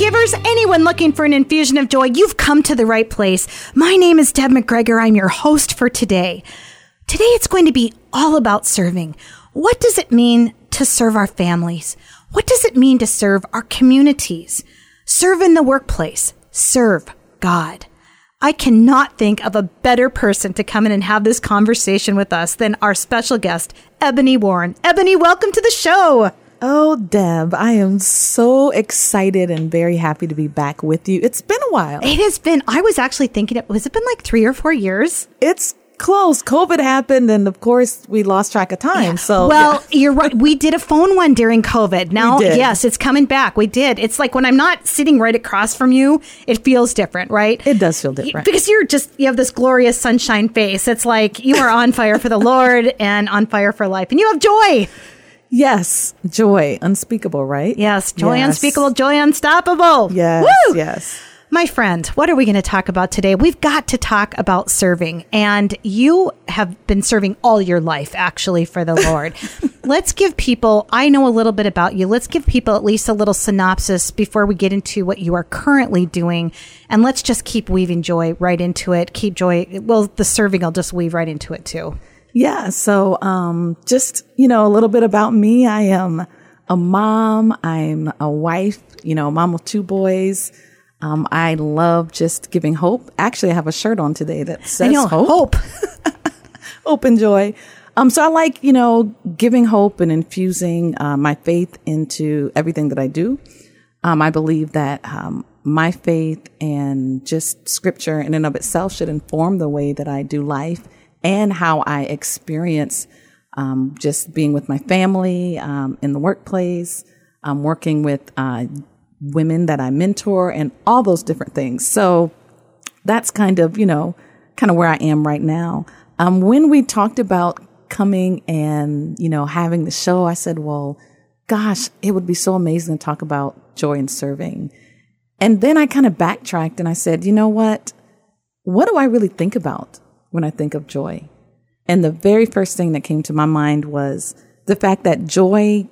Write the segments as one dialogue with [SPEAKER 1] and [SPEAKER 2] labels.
[SPEAKER 1] givers, anyone looking for an infusion of joy, you've come to the right place. My name is Deb McGregor. I'm your host for today. Today it's going to be all about serving. What does it mean to serve our families? What does it mean to serve our communities? Serve in the workplace. Serve God. I cannot think of a better person to come in and have this conversation with us than our special guest, Ebony Warren. Ebony, welcome to the show.
[SPEAKER 2] Oh, Deb, I am so excited and very happy to be back with you. It's been a while.
[SPEAKER 1] It has been, I was actually thinking, it was it been like three or four years?
[SPEAKER 2] It's close. COVID happened, and of course, we lost track of time. Yeah. So,
[SPEAKER 1] well, yeah. you're right. We did a phone one during COVID. Now, yes, it's coming back. We did. It's like when I'm not sitting right across from you, it feels different, right?
[SPEAKER 2] It does feel different
[SPEAKER 1] because you're just you have this glorious sunshine face. It's like you are on fire for the Lord and on fire for life, and you have joy.
[SPEAKER 2] Yes, joy, unspeakable, right?
[SPEAKER 1] Yes, joy yes. unspeakable, joy unstoppable.
[SPEAKER 2] Yes, Woo! yes.
[SPEAKER 1] My friend, what are we going to talk about today? We've got to talk about serving. And you have been serving all your life, actually, for the Lord. let's give people, I know a little bit about you. Let's give people at least a little synopsis before we get into what you are currently doing. And let's just keep weaving joy right into it. Keep joy. Well, the serving, I'll just weave right into it too.
[SPEAKER 2] Yeah. So, um, just, you know, a little bit about me. I am a mom. I'm a wife, you know, mom of two boys. Um, I love just giving hope. Actually, I have a shirt on today that says know, hope.
[SPEAKER 1] Hope.
[SPEAKER 2] hope and joy. Um, so I like, you know, giving hope and infusing uh, my faith into everything that I do. Um, I believe that um, my faith and just scripture in and of itself should inform the way that I do life and how I experience um, just being with my family um, in the workplace, um, working with uh, women that I mentor, and all those different things. So that's kind of, you know, kind of where I am right now. Um, when we talked about coming and, you know, having the show, I said, well, gosh, it would be so amazing to talk about joy and serving. And then I kind of backtracked and I said, you know what? What do I really think about when I think of joy. And the very first thing that came to my mind was the fact that joy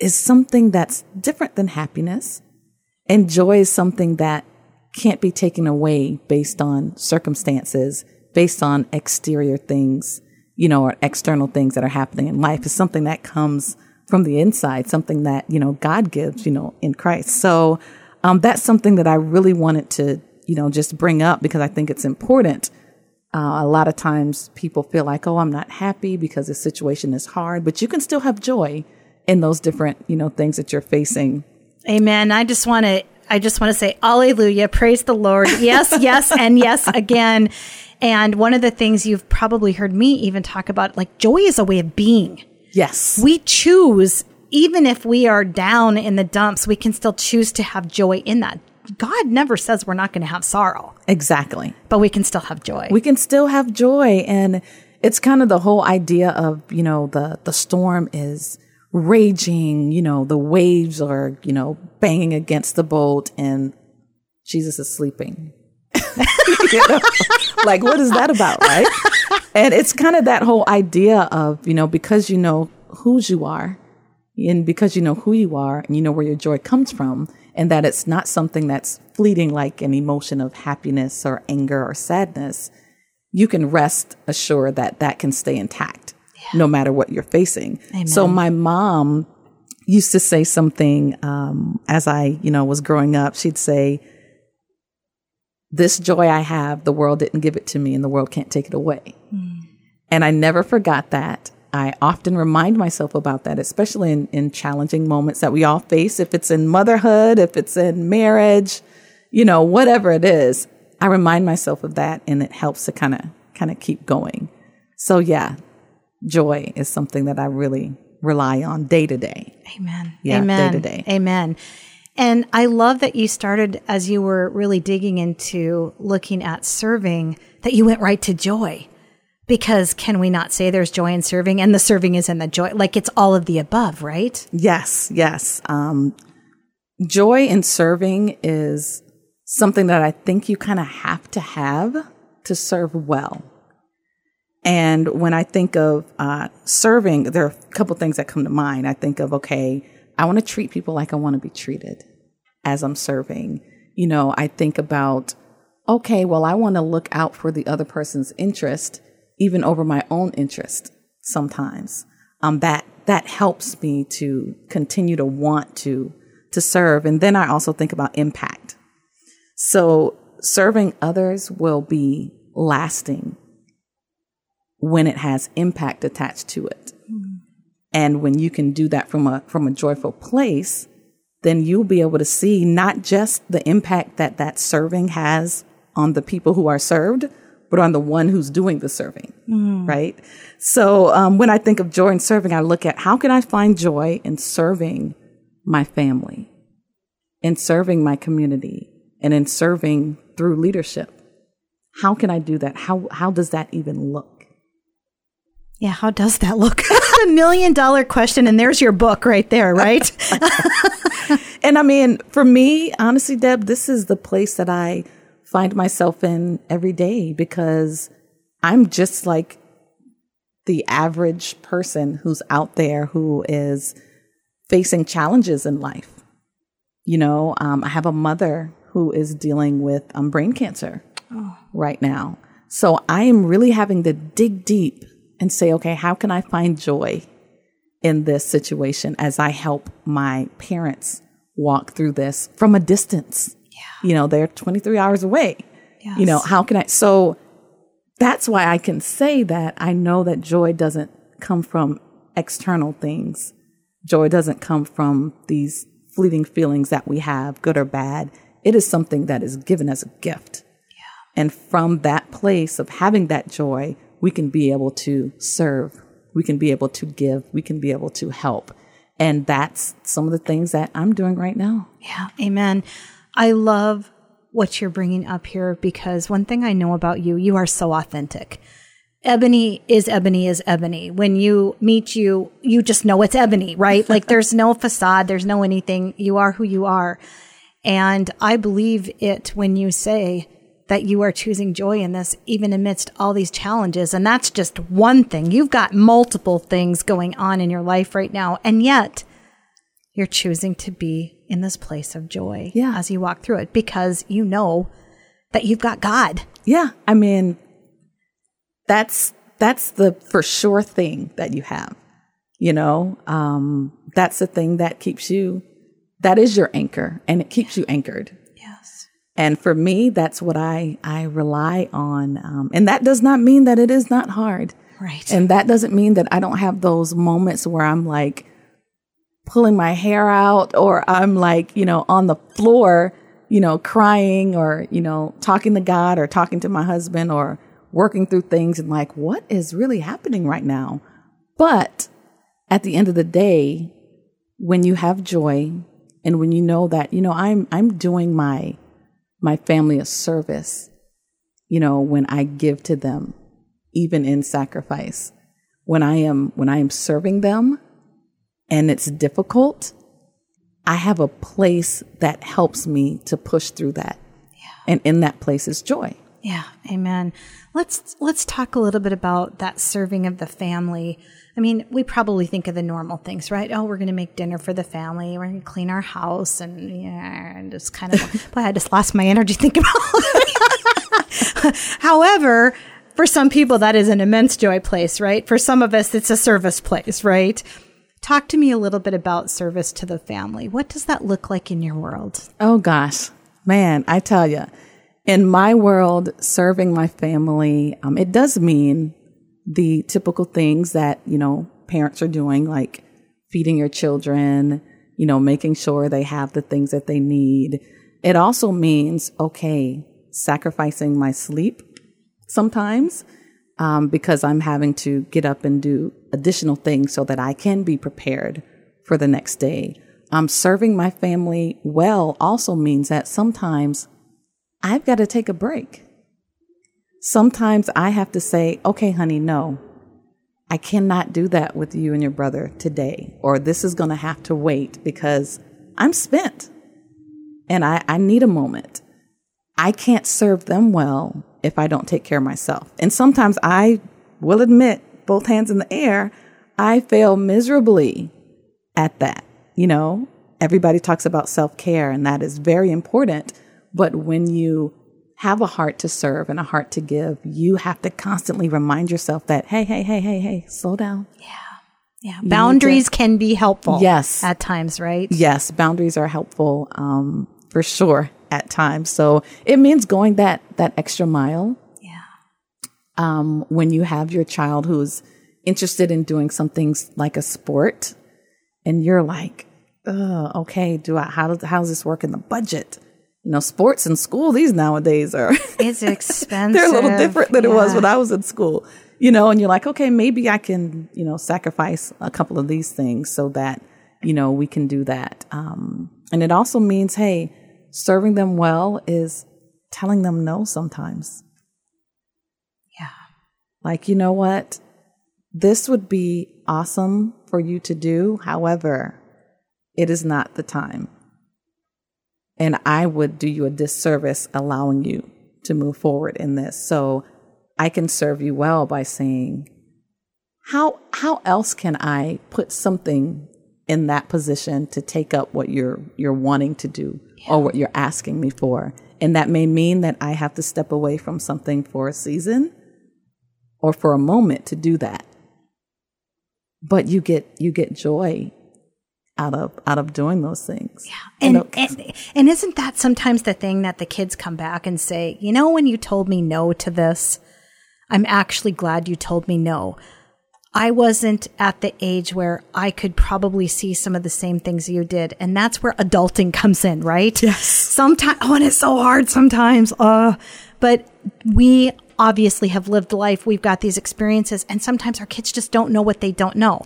[SPEAKER 2] is something that's different than happiness. And joy is something that can't be taken away based on circumstances, based on exterior things, you know, or external things that are happening in life. It's something that comes from the inside, something that, you know, God gives, you know, in Christ. So, um, that's something that I really wanted to, you know, just bring up because I think it's important uh, a lot of times people feel like, oh, I'm not happy because the situation is hard, but you can still have joy in those different, you know, things that you're facing.
[SPEAKER 1] Amen. I just want to, I just want to say, Alleluia, praise the Lord. Yes, yes, and yes again. And one of the things you've probably heard me even talk about, like joy is a way of being.
[SPEAKER 2] Yes.
[SPEAKER 1] We choose, even if we are down in the dumps, we can still choose to have joy in that. God never says we're not going to have sorrow.
[SPEAKER 2] Exactly.
[SPEAKER 1] But we can still have joy.
[SPEAKER 2] We can still have joy. And it's kind of the whole idea of, you know, the, the storm is raging, you know, the waves are, you know, banging against the boat and Jesus is sleeping. you know? like, what is that about? Right. And it's kind of that whole idea of, you know, because you know whose you are and because you know who you are and you know where your joy comes from, and that it's not something that's fleeting like an emotion of happiness or anger or sadness, you can rest assured that that can stay intact yeah. no matter what you're facing. Amen. So my mom used to say something um, as I, you know, was growing up. She'd say, "This joy I have, the world didn't give it to me, and the world can't take it away." Mm. And I never forgot that. I often remind myself about that, especially in, in challenging moments that we all face. If it's in motherhood, if it's in marriage, you know, whatever it is, I remind myself of that and it helps to kind of, kind of keep going. So yeah, joy is something that I really rely on day to day.
[SPEAKER 1] Amen.
[SPEAKER 2] Yeah,
[SPEAKER 1] Amen.
[SPEAKER 2] Day to day.
[SPEAKER 1] Amen. And I love that you started as you were really digging into looking at serving, that you went right to joy because can we not say there's joy in serving and the serving is in the joy? Like it's all of the above right?
[SPEAKER 2] Yes yes. Um, joy in serving is something that i think you kind of have to have to serve well. And when i think of uh, serving there are a couple things that come to mind. I think of okay i want to treat people like i want to be treated as I'm serving. You know, I think about, okay, well, I want to look out for the other person's interest, even over my own interest sometimes. Um, that, that helps me to continue to want to, to serve. And then I also think about impact. So serving others will be lasting when it has impact attached to it. Mm-hmm. And when you can do that from a, from a joyful place, then you'll be able to see not just the impact that that serving has on the people who are served, but on the one who's doing the serving, mm. right? So um, when I think of joy in serving, I look at how can I find joy in serving my family, in serving my community, and in serving through leadership. How can I do that? How how does that even look?
[SPEAKER 1] Yeah, how does that look? a million dollar question, and there's your book right there, right?
[SPEAKER 2] and I mean, for me, honestly, Deb, this is the place that I find myself in every day because I'm just like the average person who's out there who is facing challenges in life. You know, um, I have a mother who is dealing with um, brain cancer oh. right now. So I am really having to dig deep and say, okay, how can I find joy in this situation as I help my parents walk through this from a distance? Yeah. You know, they're 23 hours away. Yes. You know, how can I? So that's why I can say that I know that joy doesn't come from external things. Joy doesn't come from these fleeting feelings that we have, good or bad. It is something that is given as a gift. Yeah. And from that place of having that joy, we can be able to serve, we can be able to give, we can be able to help. And that's some of the things that I'm doing right now.
[SPEAKER 1] Yeah, amen. I love what you're bringing up here because one thing I know about you, you are so authentic. Ebony is Ebony is Ebony. When you meet you, you just know it's Ebony, right? like there's no facade, there's no anything. You are who you are. And I believe it when you say, that you are choosing joy in this, even amidst all these challenges. And that's just one thing. You've got multiple things going on in your life right now. And yet you're choosing to be in this place of joy yeah. as you walk through it because you know that you've got God.
[SPEAKER 2] Yeah. I mean, that's, that's the for sure thing that you have. You know, um, that's the thing that keeps you, that is your anchor and it keeps you anchored. Yes. And for me, that's what I, I rely on. Um, and that does not mean that it is not hard.
[SPEAKER 1] Right.
[SPEAKER 2] And that doesn't mean that I don't have those moments where I'm like pulling my hair out or I'm like, you know, on the floor, you know, crying or, you know, talking to God or talking to my husband or working through things and like, what is really happening right now? But at the end of the day, when you have joy and when you know that, you know, I'm, I'm doing my, my family a service, you know, when I give to them, even in sacrifice. When I am, when I am serving them and it's difficult, I have a place that helps me to push through that. Yeah. And in that place is joy.
[SPEAKER 1] Yeah, amen. Let's let's talk a little bit about that serving of the family. I mean, we probably think of the normal things, right? Oh, we're going to make dinner for the family. We're going to clean our house, and yeah, and just kind of. boy, I just lost my energy thinking about. However, for some people, that is an immense joy place, right? For some of us, it's a service place, right? Talk to me a little bit about service to the family. What does that look like in your world?
[SPEAKER 2] Oh gosh, man, I tell you in my world, serving my family, um, it does mean the typical things that, you know, parents are doing, like feeding your children, you know, making sure they have the things that they need. It also means, okay, sacrificing my sleep sometimes um, because I'm having to get up and do additional things so that I can be prepared for the next day. Um, serving my family well also means that sometimes I've got to take a break. Sometimes I have to say, okay, honey, no, I cannot do that with you and your brother today, or this is going to have to wait because I'm spent and I, I need a moment. I can't serve them well if I don't take care of myself. And sometimes I will admit, both hands in the air, I fail miserably at that, you know? everybody talks about self care, and that is very important. But when you have a heart to serve and a heart to give, you have to constantly remind yourself that, hey, hey, hey, hey, hey, slow down.
[SPEAKER 1] Yeah. Yeah. Boundaries to, can be helpful.
[SPEAKER 2] Yes.
[SPEAKER 1] At times, right?
[SPEAKER 2] Yes. Boundaries are helpful, um, for sure at times. So it means going that, that extra mile. Um, when you have your child who's interested in doing something like a sport and you're like, okay, do I, how does, how does this work in the budget? You know, sports in school these nowadays are
[SPEAKER 1] it's expensive.
[SPEAKER 2] they're a little different than yeah. it was when I was in school. You know, and you're like, okay, maybe I can, you know, sacrifice a couple of these things so that, you know, we can do that. Um, and it also means, hey, serving them well is telling them no sometimes. Like, you know what? This would be awesome for you to do. However, it is not the time. And I would do you a disservice allowing you to move forward in this. So I can serve you well by saying, how, how else can I put something in that position to take up what you're, you're wanting to do yeah. or what you're asking me for? And that may mean that I have to step away from something for a season or for a moment to do that. But you get, you get joy out of out of doing those things.
[SPEAKER 1] Yeah. And, and, and, and isn't that sometimes the thing that the kids come back and say, "You know when you told me no to this, I'm actually glad you told me no." I wasn't at the age where I could probably see some of the same things you did. And that's where adulting comes in, right?
[SPEAKER 2] Yes.
[SPEAKER 1] Sometimes, oh, and it's so hard sometimes. Uh, but we obviously have lived life. We've got these experiences and sometimes our kids just don't know what they don't know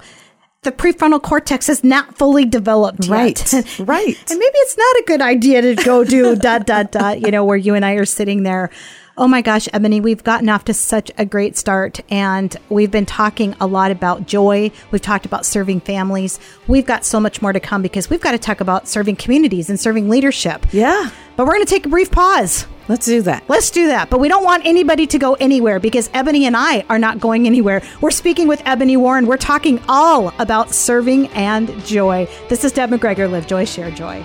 [SPEAKER 1] the prefrontal cortex is not fully developed
[SPEAKER 2] right.
[SPEAKER 1] yet.
[SPEAKER 2] Right.
[SPEAKER 1] and maybe it's not a good idea to go do dot, dot, dot, you know, where you and I are sitting there. Oh my gosh, Ebony, we've gotten off to such a great start and we've been talking a lot about joy. We've talked about serving families. We've got so much more to come because we've got to talk about serving communities and serving leadership.
[SPEAKER 2] Yeah.
[SPEAKER 1] But we're going to take a brief pause.
[SPEAKER 2] Let's do that.
[SPEAKER 1] Let's do that. But we don't want anybody to go anywhere because Ebony and I are not going anywhere. We're speaking with Ebony Warren. We're talking all about serving and joy. This is Deb McGregor, Live Joy, Share Joy.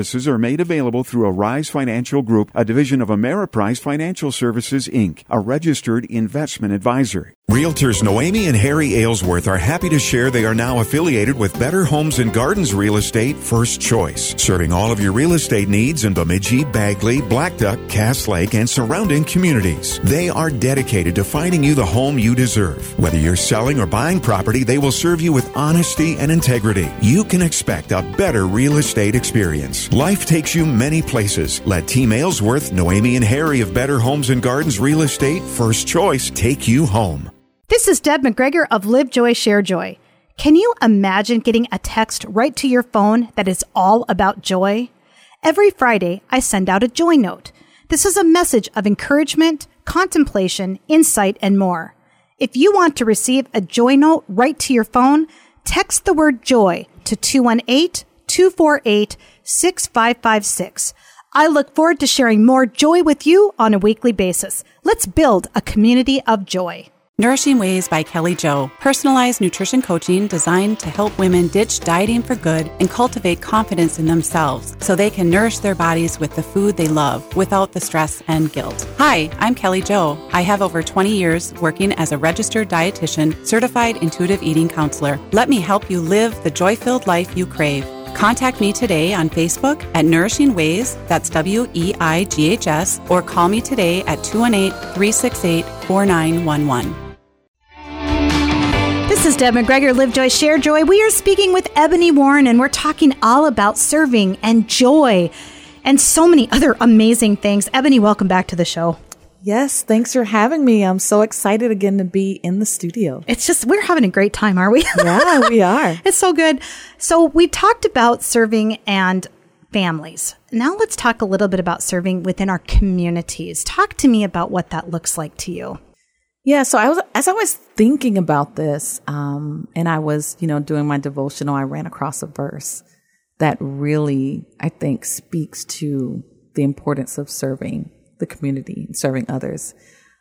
[SPEAKER 3] services are made available through Arise Financial Group, a division of Ameriprise Financial Services, Inc., a registered investment advisor.
[SPEAKER 4] Realtors Noemi and Harry Aylesworth are happy to share they are now affiliated with Better Homes and Gardens Real Estate First Choice, serving all of your real estate needs in Bemidji, Bagley, Blackduck, Cass Lake, and surrounding communities. They are dedicated to finding you the home you deserve. Whether you're selling or buying property, they will serve you with honesty and integrity. You can expect a better real estate experience. Life takes you many places. Let Team Aylesworth, Noemi, and Harry of Better Homes and Gardens Real Estate First Choice take you home.
[SPEAKER 1] This is Deb McGregor of Live Joy, Share Joy. Can you imagine getting a text right to your phone that is all about joy? Every Friday, I send out a joy note. This is a message of encouragement, contemplation, insight, and more. If you want to receive a joy note right to your phone, text the word joy to 218 248 6556. I look forward to sharing more joy with you on a weekly basis. Let's build a community of joy.
[SPEAKER 5] Nourishing Weighs by Kelly Joe, personalized nutrition coaching designed to help women ditch dieting for good and cultivate confidence in themselves so they can nourish their bodies with the food they love without the stress and guilt. Hi, I'm Kelly Joe. I have over 20 years working as a registered dietitian, certified intuitive eating counselor. Let me help you live the joy filled life you crave. Contact me today on Facebook at Nourishing Weighs, that's W E I G H S, or call me today at 218 368 4911.
[SPEAKER 1] This is Deb McGregor, Live Joy, Share Joy. We are speaking with Ebony Warren, and we're talking all about serving and joy and so many other amazing things. Ebony, welcome back to the show.
[SPEAKER 2] Yes, thanks for having me. I'm so excited again to be in the studio.
[SPEAKER 1] It's just, we're having a great time, are we?
[SPEAKER 2] Yeah, we are.
[SPEAKER 1] it's so good. So, we talked about serving and families. Now, let's talk a little bit about serving within our communities. Talk to me about what that looks like to you.
[SPEAKER 2] Yeah, so I was as I was thinking about this, um, and I was, you know, doing my devotional, I ran across a verse that really, I think, speaks to the importance of serving the community and serving others.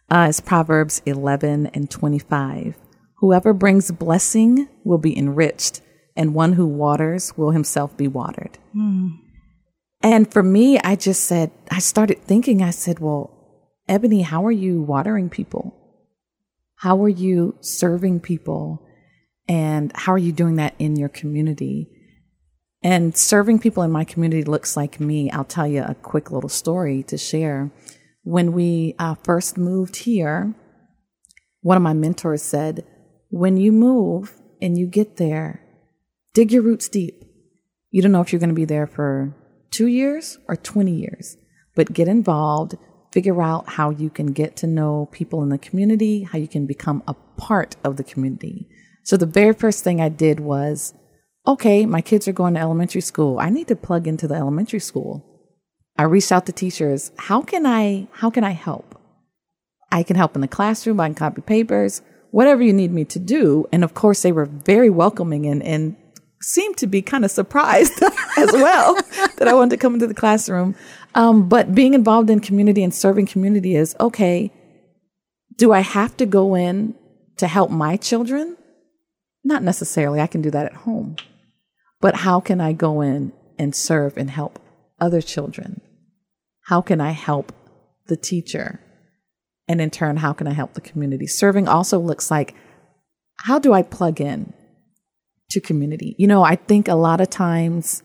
[SPEAKER 2] Uh, it's Proverbs 11 and 25. Whoever brings blessing will be enriched, and one who waters will himself be watered. Mm. And for me, I just said, I started thinking, I said, well, Ebony, how are you watering people? How are you serving people? And how are you doing that in your community? And serving people in my community looks like me. I'll tell you a quick little story to share. When we uh, first moved here, one of my mentors said, when you move and you get there, dig your roots deep. You don't know if you're going to be there for two years or 20 years, but get involved, figure out how you can get to know people in the community, how you can become a part of the community. So the very first thing I did was, okay, my kids are going to elementary school. I need to plug into the elementary school. I reached out to teachers. How can I, how can I help? I can help in the classroom. I can copy papers, whatever you need me to do. And of course, they were very welcoming and, and seemed to be kind of surprised as well that I wanted to come into the classroom. Um, but being involved in community and serving community is okay. Do I have to go in to help my children? Not necessarily. I can do that at home. But how can I go in and serve and help other children? How can I help the teacher? And in turn, how can I help the community? Serving also looks like how do I plug in to community? You know, I think a lot of times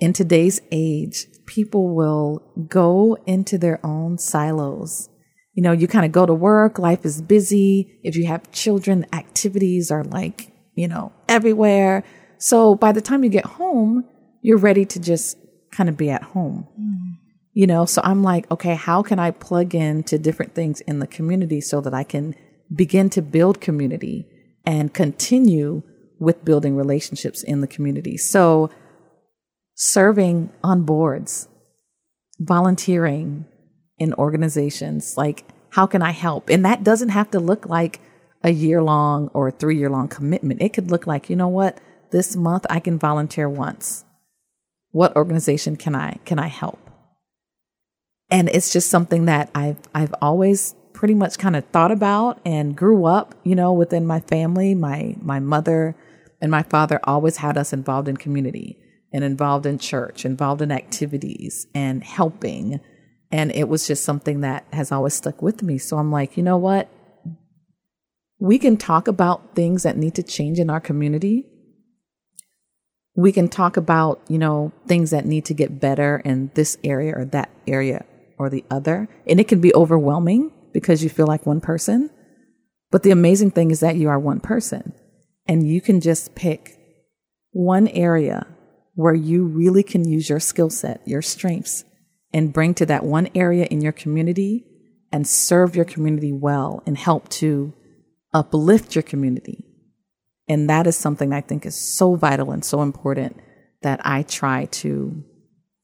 [SPEAKER 2] in today's age, people will go into their own silos. You know, you kind of go to work, life is busy. If you have children, activities are like, you know, everywhere. So by the time you get home, you're ready to just kind of be at home. Mm. You know, so I'm like, okay, how can I plug in to different things in the community so that I can begin to build community and continue with building relationships in the community? So serving on boards, volunteering in organizations, like how can I help? And that doesn't have to look like a year long or a three year long commitment. It could look like, you know what? This month I can volunteer once. What organization can I can I help? And it's just something that I've I've always pretty much kind of thought about and grew up, you know, within my family. My my mother and my father always had us involved in community and involved in church, involved in activities and helping. And it was just something that has always stuck with me. So I'm like, you know what? We can talk about things that need to change in our community. We can talk about, you know, things that need to get better in this area or that area or the other. And it can be overwhelming because you feel like one person. But the amazing thing is that you are one person and you can just pick one area where you really can use your skill set, your strengths, and bring to that one area in your community and serve your community well and help to uplift your community. And that is something I think is so vital and so important that I try to,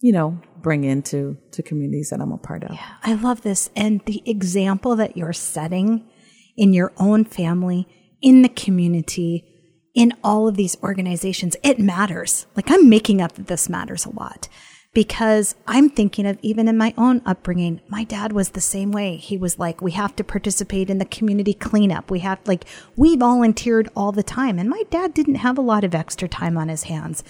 [SPEAKER 2] you know, bring into to communities that I'm a part of.
[SPEAKER 1] Yeah, I love this. And the example that you're setting in your own family, in the community, in all of these organizations, it matters. Like I'm making up that this matters a lot because I'm thinking of even in my own upbringing, my dad was the same way. He was like, we have to participate in the community cleanup. We have like, we volunteered all the time. And my dad didn't have a lot of extra time on his hands,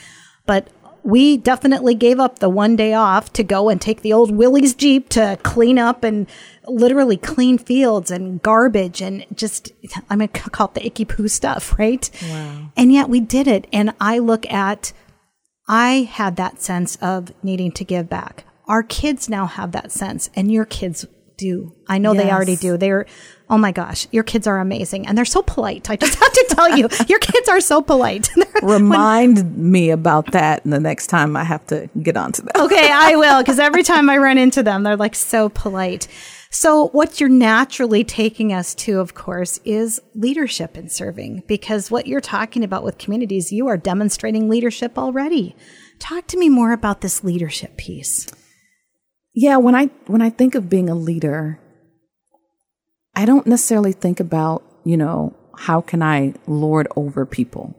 [SPEAKER 1] but we definitely gave up the one day off to go and take the old Willys Jeep to clean up and literally clean fields and garbage and just, I'm going to call it the icky poo stuff, right? Wow. And yet we did it. And I look at, I had that sense of needing to give back. Our kids now have that sense and your kids do. I know yes. they already do. They're, oh my gosh, your kids are amazing. And they're so polite. I just have to tell you, your kids are so polite.
[SPEAKER 2] Remind when, me about that the next time I have to get onto that.
[SPEAKER 1] okay, I will. Because every time I run into them, they're like so polite. So, what you're naturally taking us to, of course, is leadership in serving, because what you're talking about with communities, you are demonstrating leadership already. Talk to me more about this leadership piece.
[SPEAKER 2] Yeah, when I when I think of being a leader, I don't necessarily think about, you know, how can I lord over people?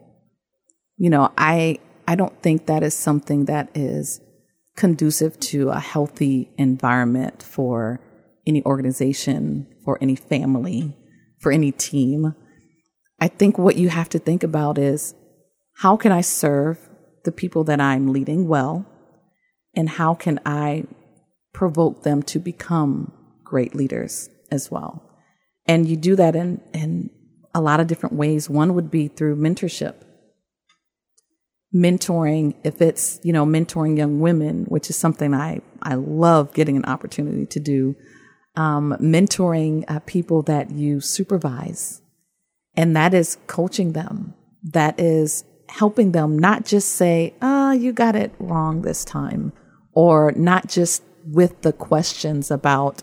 [SPEAKER 2] You know, I I don't think that is something that is conducive to a healthy environment for any organization, for any family, for any team. I think what you have to think about is how can I serve the people that I'm leading well? And how can I provoke them to become great leaders as well? And you do that in, in a lot of different ways. One would be through mentorship. Mentoring, if it's, you know, mentoring young women, which is something I, I love getting an opportunity to do um, mentoring uh, people that you supervise. And that is coaching them. That is helping them not just say, oh, you got it wrong this time, or not just with the questions about,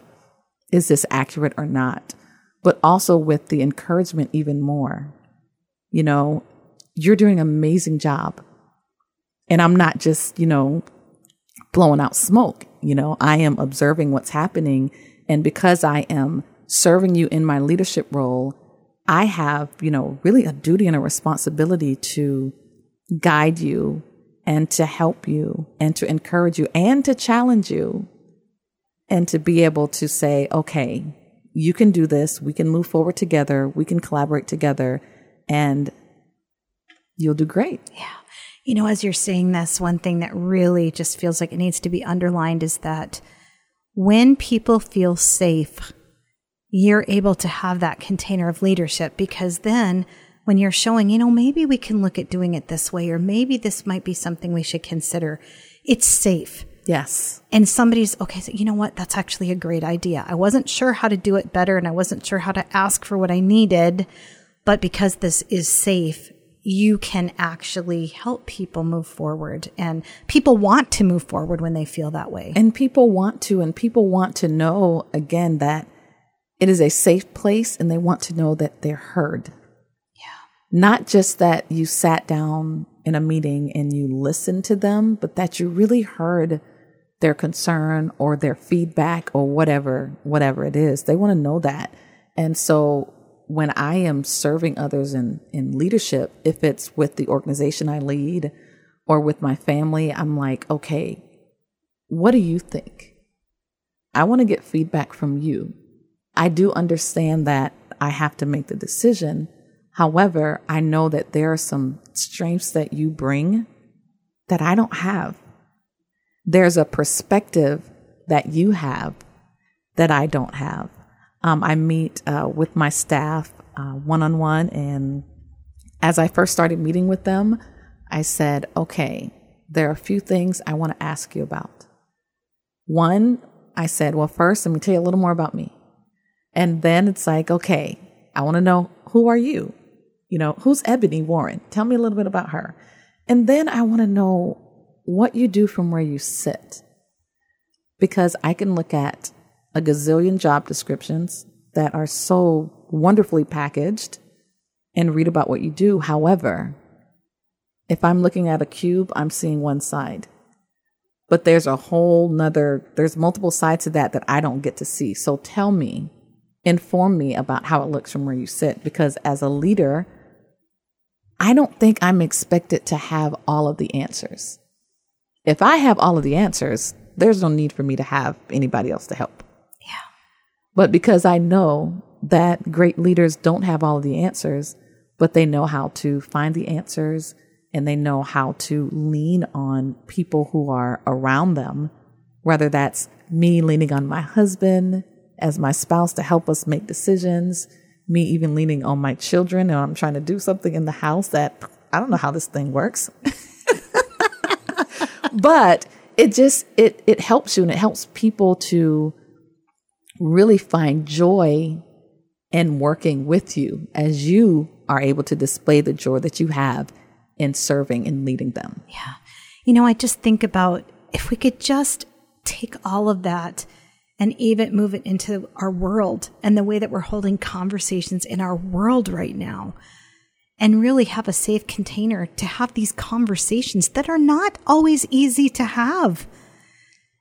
[SPEAKER 2] is this accurate or not, but also with the encouragement even more. You know, you're doing an amazing job. And I'm not just, you know, blowing out smoke. You know, I am observing what's happening and because I am serving you in my leadership role, I have, you know, really a duty and a responsibility to guide you and to help you and to encourage you and to challenge you and to be able to say, okay, you can do this. We can move forward together. We can collaborate together and you'll do great.
[SPEAKER 1] Yeah. You know, as you're saying this, one thing that really just feels like it needs to be underlined is that when people feel safe, you're able to have that container of leadership because then when you're showing, you know, maybe we can look at doing it this way, or maybe this might be something we should consider, it's safe.
[SPEAKER 2] Yes.
[SPEAKER 1] And somebody's, okay, so you know what? That's actually a great idea. I wasn't sure how to do it better and I wasn't sure how to ask for what I needed, but because this is safe, you can actually help people move forward. And people want to move forward when they feel that way.
[SPEAKER 2] And people want to, and people want to know again that it is a safe place and they want to know that they're heard.
[SPEAKER 1] Yeah.
[SPEAKER 2] Not just that you sat down in a meeting and you listened to them, but that you really heard their concern or their feedback or whatever, whatever it is. They want to know that. And so when I am serving others in, in leadership, if it's with the organization I lead or with my family, I'm like, okay, what do you think? I want to get feedback from you. I do understand that I have to make the decision. However, I know that there are some strengths that you bring that I don't have. There's a perspective that you have that I don't have. Um, I meet uh, with my staff one on one. And as I first started meeting with them, I said, okay, there are a few things I want to ask you about. One, I said, well, first, let me tell you a little more about me. And then it's like, okay, I want to know who are you? You know, who's Ebony Warren? Tell me a little bit about her. And then I want to know what you do from where you sit. Because I can look at a gazillion job descriptions that are so wonderfully packaged and read about what you do. However, if I'm looking at a cube, I'm seeing one side. But there's a whole nother, there's multiple sides to that that I don't get to see. So tell me, inform me about how it looks from where you sit. Because as a leader, I don't think I'm expected to have all of the answers. If I have all of the answers, there's no need for me to have anybody else to help. Yeah. But because I know that great leaders don't have all of the answers, but they know how to find the answers and they know how to lean on people who are around them, whether that's me leaning on my husband as my spouse to help us make decisions, me even leaning on my children and I'm trying to do something in the house that I don't know how this thing works. but it just it it helps you and it helps people to really find joy in working with you as you are able to display the joy that you have in serving and leading them.
[SPEAKER 1] Yeah. You know, I just think about if we could just take all of that and even move it into our world and the way that we're holding conversations in our world right now and really have a safe container to have these conversations that are not always easy to have.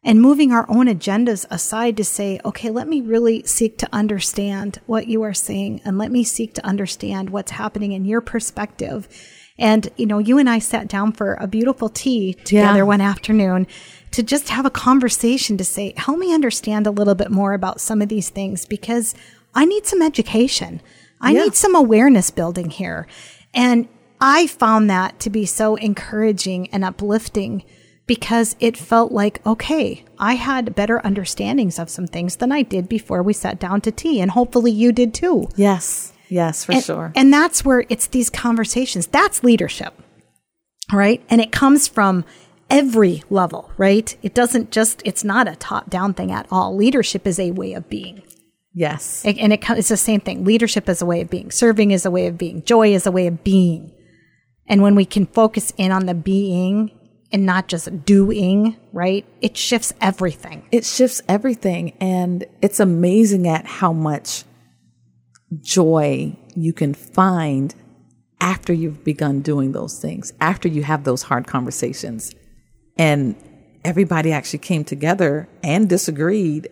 [SPEAKER 1] And moving our own agendas aside to say, okay, let me really seek to understand what you are saying and let me seek to understand what's happening in your perspective. And, you know, you and I sat down for a beautiful tea together
[SPEAKER 2] Yeah.
[SPEAKER 1] one afternoon to just have a conversation to say, help me understand a little bit more about some of these things because I need some education. I
[SPEAKER 2] Yeah.
[SPEAKER 1] need some awareness building here. And I found that to be so encouraging and uplifting because it felt like, okay, I had better understandings of some things than I did before we sat down to tea. And hopefully you did too.
[SPEAKER 2] Yes. Yes, for
[SPEAKER 1] And,
[SPEAKER 2] sure.
[SPEAKER 1] and that's where it's these conversations. That's leadership. Right. And it comes from every level, right? It doesn't just, it's not a top down thing at all. Leadership is a way of being.
[SPEAKER 2] Yes.
[SPEAKER 1] It- And it, it's the same thing. Leadership is a way of being. Serving is a way of being. Joy is a way of being. And when we can focus in on the being and not just doing, right? It shifts everything.
[SPEAKER 2] it shifts everything and it's amazing at how much joy you can find after you've begun doing those things after you have those hard conversations and everybody actually came together and disagreed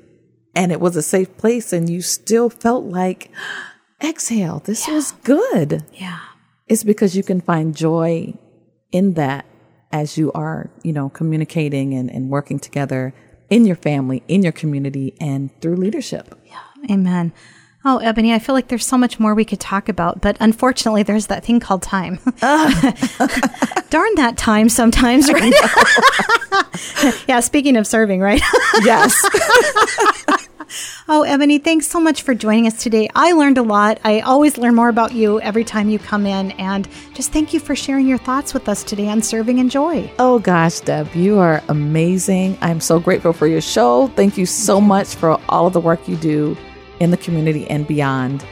[SPEAKER 2] and it was a safe place and you still felt like exhale this was good
[SPEAKER 1] Yeah.
[SPEAKER 2] it's because you can find joy in that as you are, you know, communicating and, and working together in your family, in your community, and through leadership. Yeah.
[SPEAKER 1] Amen. Oh, Ebony, I feel like there's so much more we could talk about, but unfortunately, there's that thing called time. Darn that time sometimes, right? yeah, speaking of serving, right?
[SPEAKER 2] Yes.
[SPEAKER 1] Oh, Ebony, thanks so much for joining us today. I learned a lot. I always learn more about you every time you come in. And just thank you for sharing your thoughts with us today on serving and joy.
[SPEAKER 2] oh gosh, Deb, you are amazing. I'm so grateful for your show. Thank you so much for all of the work you do in the community and beyond.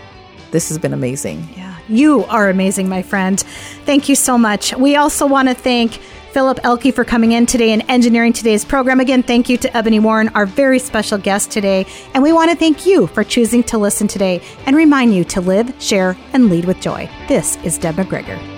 [SPEAKER 2] This has been amazing.
[SPEAKER 1] Yeah, you are amazing, my friend. Thank you so much. We also want to thank Philip Elke for coming in today and engineering today's program. Again, thank you to Ebony Warren, our very special guest today. And we want to thank you for choosing to listen today and remind you to live, share, and lead with joy. This is Deb McGregor.